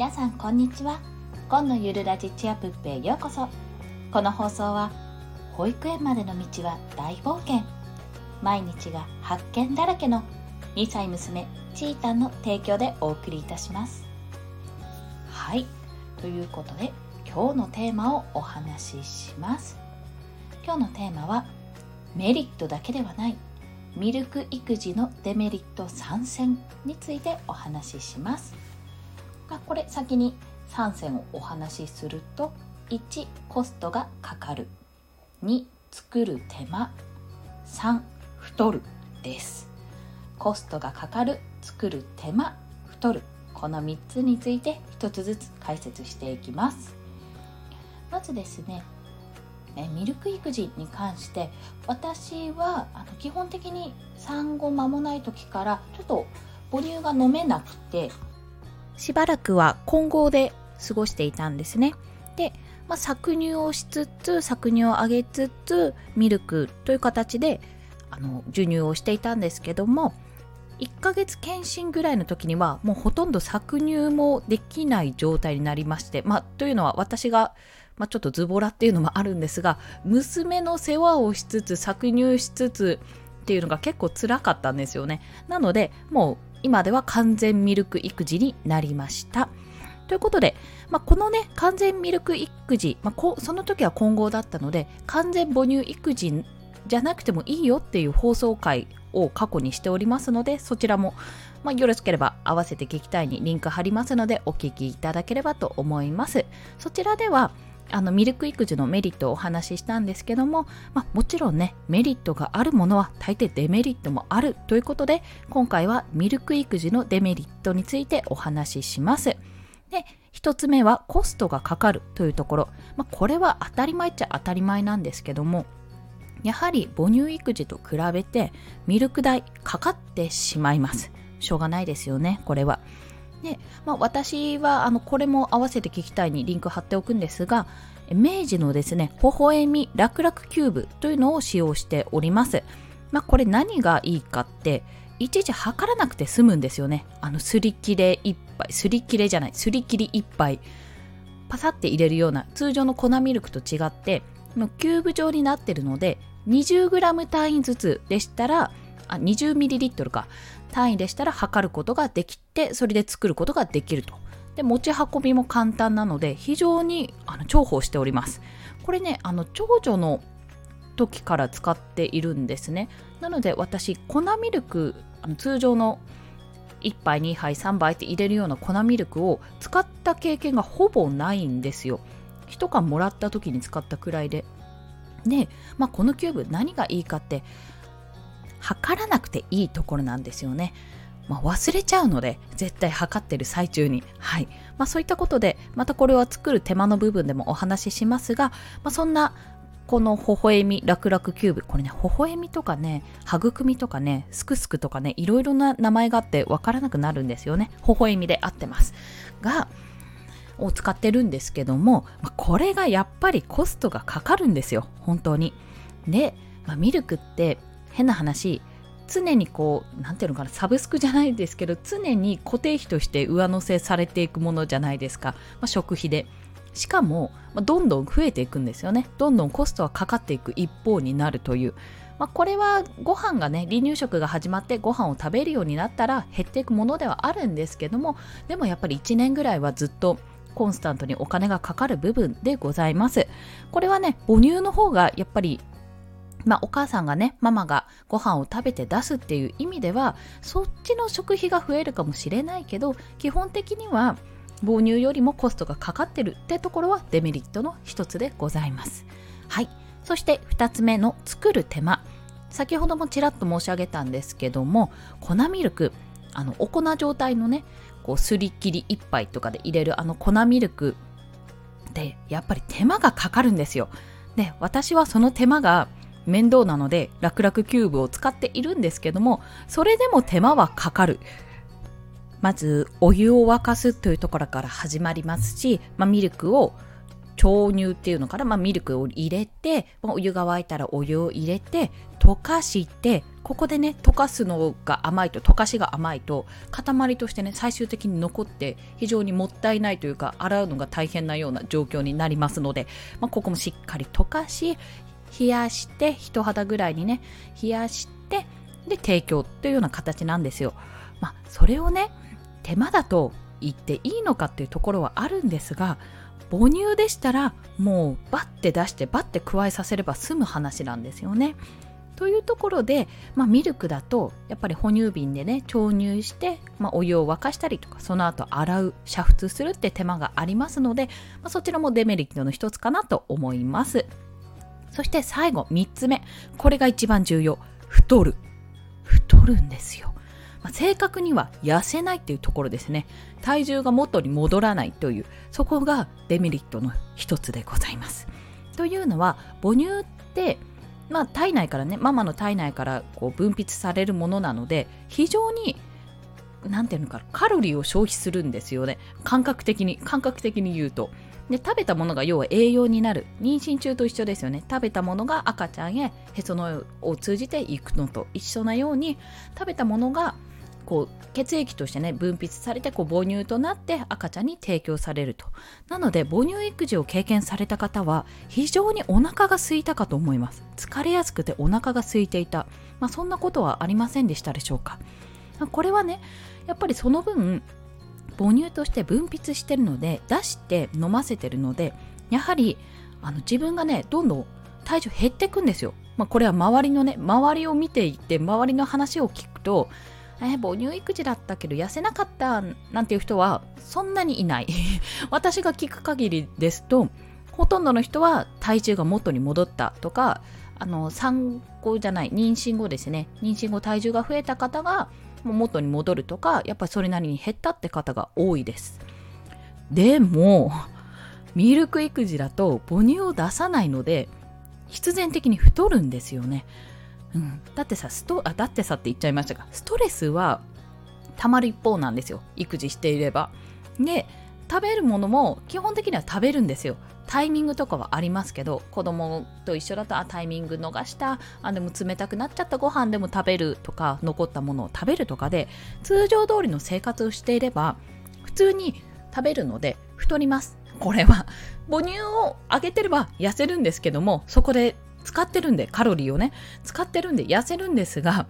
皆さんこんにちは。今のゆるラジチアプッペへようこそ。この放送は保育園までの道は大冒険。毎日が発見だらけの2歳娘ちーたんの提供でお送りいたします。はい。ということで今日のテーマをお話しします。今日のテーマはメリットだけではないミルク育児のデメリット参戦についてお話しします。あ、これ先に3選をお話しすると1コストがかかる。2作る手間。3太るです。コストがかかる作る手間。太る。この3つについて1つずつ解説していきます。まずですねミルク育児に関して私はあの基本的に産後間もない時からちょっと母乳が飲めなくてしばらくは混合で過ごしていたんですね。で、まあ、搾乳をしつつ搾乳をあげつつミルクという形であの授乳をしていたんですけども1ヶ月検診ぐらいの時にはもうほとんど搾乳もできない状態になりまして、まあ、というのは私が、まあ、ちょっとズボラっていうのもあるんですが娘の世話をしつつ搾乳しつつっていうのが結構辛かったんですよねなのでもう今では完全ミルク育児になりました。ということで、まあ、このね、完全ミルク育児、まあ、こその時は混合だったので、完全母乳育児じゃなくてもいいよっていう放送回を過去にしておりますので、そちらも、まあ、よろしければ合わせて聞きたいにリンク貼りますので、お聞きいただければと思います。そちらでは、あのミルク育児のメリットをお話ししたんですけども、まあ、もちろんねメリットがあるものは大抵デメリットもあるということで今回はミルク育児のデメリットについてお話しします。で1つ目はコストがかかるというところ、まあ、これは当たり前っちゃ当たり前なんですけどもやはり母乳育児と比べてミルク代かかってしまいます。しょうがないですよねこれは。で、まあ、私はあのこれも合わせて聞きたいにリンク貼っておくんですが明治のですねほほえみらくらくキューブというのを使用しております、まあ、これ何がいいかっていちいち測らなくて済むんですよね。あのすり切れ1杯すり切れじゃないすり切り1杯パサって入れるような通常の粉ミルクと違ってキューブ状になってるので 20g 単位ずつでしたらあ 20ml か。単位でしたら測ることができてそれで作ることができると。で持ち運びも簡単なので非常にあの重宝しております。これねあの長女の時から使っているんですね。なので私粉ミルクあの通常の1杯2杯3杯って入れるような粉ミルクを使った経験がほぼないんですよ。1缶もらった時に使ったくらいで。で、まあ、このキューブ何がいいかって測らなくていいところなんですよね。まあ、忘れちゃうので絶対測ってる最中に、はい。まあ、そういったことでまたこれは作る手間の部分でもお話ししますが、まあ、そんなこの微笑み楽々キューブ。これね微笑みとかね育みとかねすくすくとかねいろいろな名前があってわからなくなるんですよね。微笑みで合ってます。がを使ってるんですけども、ま、これがやっぱりコストがかかるんですよ。本当に。で、まあ、ミルクって変な話常にこう何ていうのかなサブスクじゃないですけど常に固定費として上乗せされていくものじゃないですか、まあ、食費で。しかも、まあ、どんどん増えていくんですよね。どんどんコストはかかっていく一方になるという、まあ、これはご飯がね離乳食が始まってご飯を食べるようになったら減っていくものではあるんですけどもでもやっぱり1年ぐらいはずっとコンスタントにお金がかかる部分でございます。これはね母乳の方がやっぱりまあ、お母さんがねママがご飯を食べて出すっていう意味ではそっちの食費が増えるかもしれないけど基本的には母乳よりもコストがかかってるってところはデメリットの一つでございます。はい。そして2つ目の作る手間。先ほどもちらっと申し上げたんですけども粉ミルク。あのお粉状態のねこうすり切り1杯とかで入れるあの粉ミルク。でやっぱり手間がかかるんですよ。で私はその手間が面倒なので楽々キューブを使っているんですけどもそれでも手間はかかる。まずお湯を沸かすというところから始まりますし、まあ、ミルクを豆乳っていうのから、まあ、ミルクを入れて、まあ、お湯が沸いたらお湯を入れて溶かしてここでね溶かすのが甘いと溶かしが甘いと塊としてね最終的に残って非常にもったいないというか洗うのが大変なような状況になりますので、まあ、ここもしっかり溶かし冷やして人肌ぐらいにね冷やしてで提供というような形なんですよ。まあ、それをね手間だと言っていいのかっていうところはあるんですが母乳でしたらもうバッて出してバッて加えさせれば済む話なんですよね。というところで、まあ、ミルクだとやっぱり哺乳瓶でね調乳して、まあ、お湯を沸かしたりとかその後洗う煮沸するって手間がありますので、まあ、そちらもデメリットの一つかなと思いますそして最後3つ目。これが一番重要。太る。太るんですよ。まあ、正確には痩せないっていうところですね。体重が元に戻らないという。そこがデメリットの一つでございます。というのは母乳ってまあ、体内からねママの体内からこう分泌されるものなので非常に何ていうのかカロリーを消費するんですよね。感覚的に感覚的に言うと。で食べたものが要は栄養になる妊娠中と一緒ですよね。食べたものが赤ちゃんへへそのを通じていくのと一緒なように食べたものがこう血液としてね分泌されてこう母乳となって赤ちゃんに提供されると。なので母乳育児を経験された方は非常にお腹が空いたかと思います。疲れやすくてお腹が空いていた、まあ、そんなことはありませんでしたでしょうか。これはねやっぱりその分母乳として分泌してるので出して飲ませてるのでやはりあの自分がねどんどん体重減っていくんですよ、まあ、これは周りのね周りを見ていて周りの話を聞くとえ母乳育児だったけど痩せなかったなんていう人はそんなにいない。私が聞く限りですとほとんどの人は体重が元に戻った。とかあの産後じゃない妊娠後ですね。妊娠後体重が増えた方がもう元に戻るとかやっぱりそれなりに減ったって方が多いです。でもミルク育児だと母乳を出さないので必然的に太るんですよね。うん、だってさストあだってさって言っちゃいましたがストレスはたまる一方なんですよ。育児していれば。で食べるものも基本的には食べるんですよ。タイミングとかはありますけど子供と一緒だとあタイミング逃したあでも冷たくなっちゃったご飯でも食べるとか残ったものを食べるとかで通常通りの生活をしていれば普通に食べるので太りますこれは母乳をあげてれば痩せるんですけどもそこで使ってるんで、カロリーをね、使ってるんで痩せるんですが、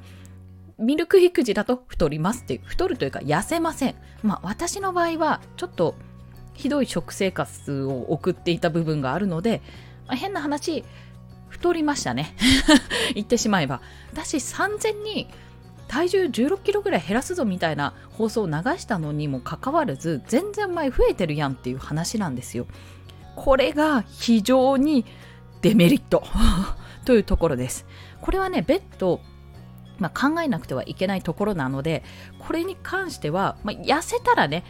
ミルク育児だと太りますっていう、太るというか痩せません。まあ私の場合はちょっとひどい食生活を送っていた部分があるので、まあ、変な話、太りましたね。言ってしまえば。私産前に体重16キロぐらい減らすぞみたいな放送を流したのにもかかわらず全然前増えてるやんっていう話なんですよ。これが非常にデメリット というところです。これはね、別途、まあ、考えなくてはいけないところなので、これに関しては、まあ、痩せたらね、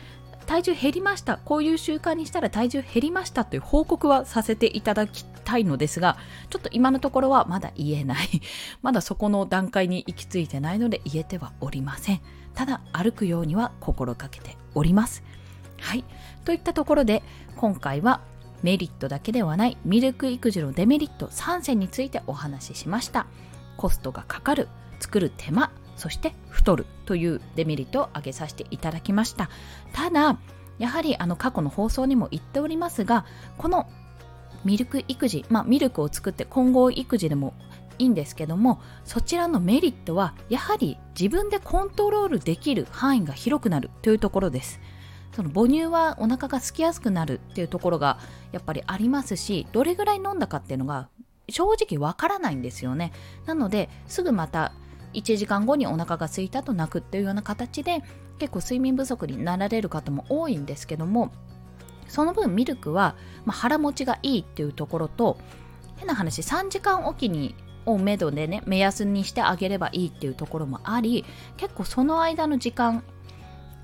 体重減りました、こういう習慣にしたら体重減りましたという報告はさせていただきたいのですが、ちょっと今のところはまだ言えない。まだそこの段階に行き着いてないので言えてはおりません。ただ、歩くようには心がけております。はい。といったところで、今回はメリットだけではないミルク育児のデメリット3選についてお話ししましたコストがかかる作る手間そして太るというデメリットを挙げさせていただきました。ただやはりあの過去の放送にも言っておりますがこのミルク育児、まあ、ミルクを作って混合育児でもいいんですけどもそちらのメリットはやはり自分でコントロールできる範囲が広くなるというところです。その母乳はお腹が空きやすくなるっていうところがやっぱりありますしどれぐらい飲んだかっていうのが正直わからないんですよね。なのですぐまた1時間後にお腹が空いたと泣くっていうような形で結構睡眠不足になられる方も多いんですけどもその分ミルクは、まあ、腹持ちがいいっていうところと変な話3時間おきにをめどでね目安にしてあげればいいっていうところもあり結構その間の時間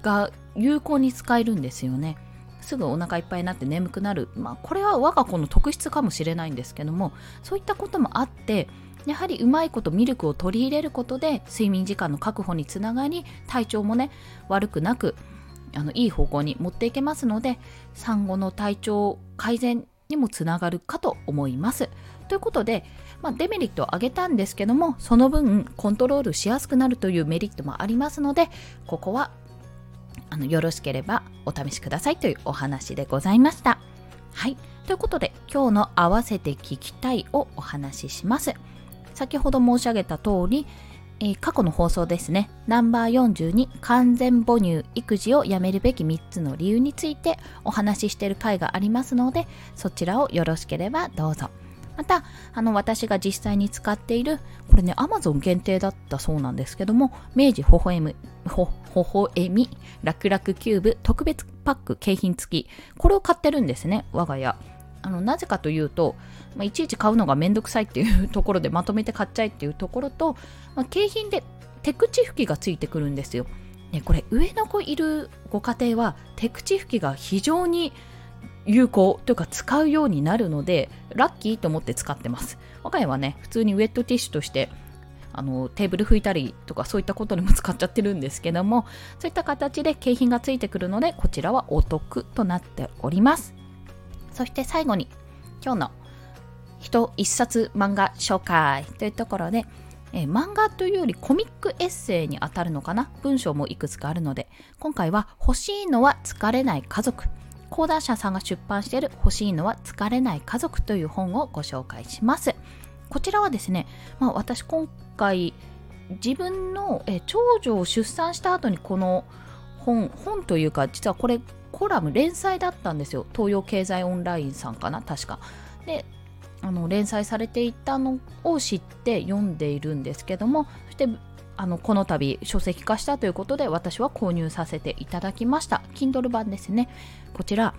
が有効に使えるんですよね。すぐお腹いっぱいになって眠くなる、まあ、これは我が子の特質かもしれないんですけどもそういったこともあってやはりうまいことミルクを取り入れることで睡眠時間の確保につながり体調もね悪くなくあのいい方向に持っていけますので産後の体調改善にもつながるかと思いますということで、まあ、デメリットを挙げたんですけどもその分コントロールしやすくなるというメリットもありますのでここはあのよろしければお試しくださいというお話でございました。はい。ということで今日の合わせて聞きたいをお話しします。先ほど申し上げた通り、えー、過去の放送ですね、ナンバー42完全母乳育児をやめるべき3つの理由についてお話ししている回がありますので、そちらをよろしければどうぞ。また、あの、私が実際に使っている、これね、Amazon 限定だったそうなんですけども、明治ほほえむ、ほ、ほほえみ、楽々キューブ特別パック景品付き。これを買ってるんですね、我が家。あの、なぜかというと、まあ、いちいち買うのがめんどくさいっていうところでまとめて買っちゃいっていうところと、まあ、景品で手口拭きがついてくるんですよ。ね、これ上の子いるご家庭は手口拭きが非常に有効というか使うようになるのでラッキーと思って使ってます我が家はね普通にウェットティッシュとしてあのテーブル拭いたりとかそういったことにも使っちゃってるんですけどもそういった形で景品がついてくるのでこちらはお得となっておりますそして最後に今日の人一冊漫画紹介というところでえ、漫画というよりコミックエッセイにあたるのかな？文章もいくつかあるので今回は欲しいのは疲れない家族。講談社さんが出版している欲しいのは疲れない家族という本をご紹介します。こちらはですね、まあ、私今回自分のえ長女を出産した後にこの本本というか実はこれコラム連載だったんですよ。東洋経済オンラインさんかな？確か。であの連載されていたのを知って読んでいるんですけどもそしてあのこの度書籍化したということで私は購入させていただきました。Kindle 版ですね。こちら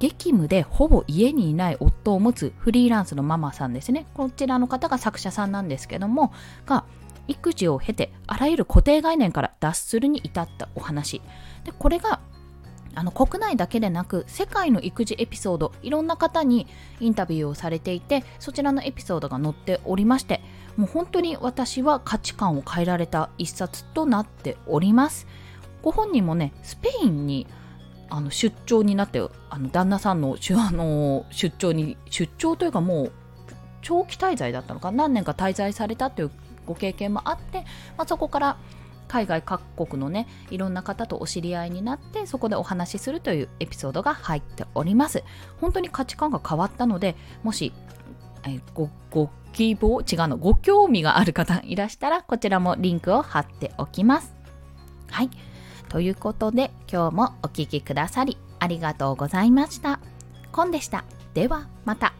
激務でほぼ家にいない夫を持つフリーランスのママさんですね。こちらの方が作者さんなんですけどもが育児を経てあらゆる固定概念から脱するに至ったお話。でこれがあの国内だけでなく世界の育児エピソードいろんな方にインタビューをされていてそちらのエピソードが載っておりましてもう本当に私は価値観を変えられた一冊となっております。ご本人もねスペインにあの出張になってあの旦那さんの あの出張に出張というかもう長期滞在だったのか何年か滞在されたというご経験もあって、まあ、そこから海外各国のねいろんな方とお知り合いになってそこでお話しするというエピソードが入っております。本当に価値観が変わったのでもしごご希望違うのご興味がある方いらしたらこちらもリンクを貼っておきます。はい。ということで今日もお聴きくださりありがとうございました。コンでした。ではまた。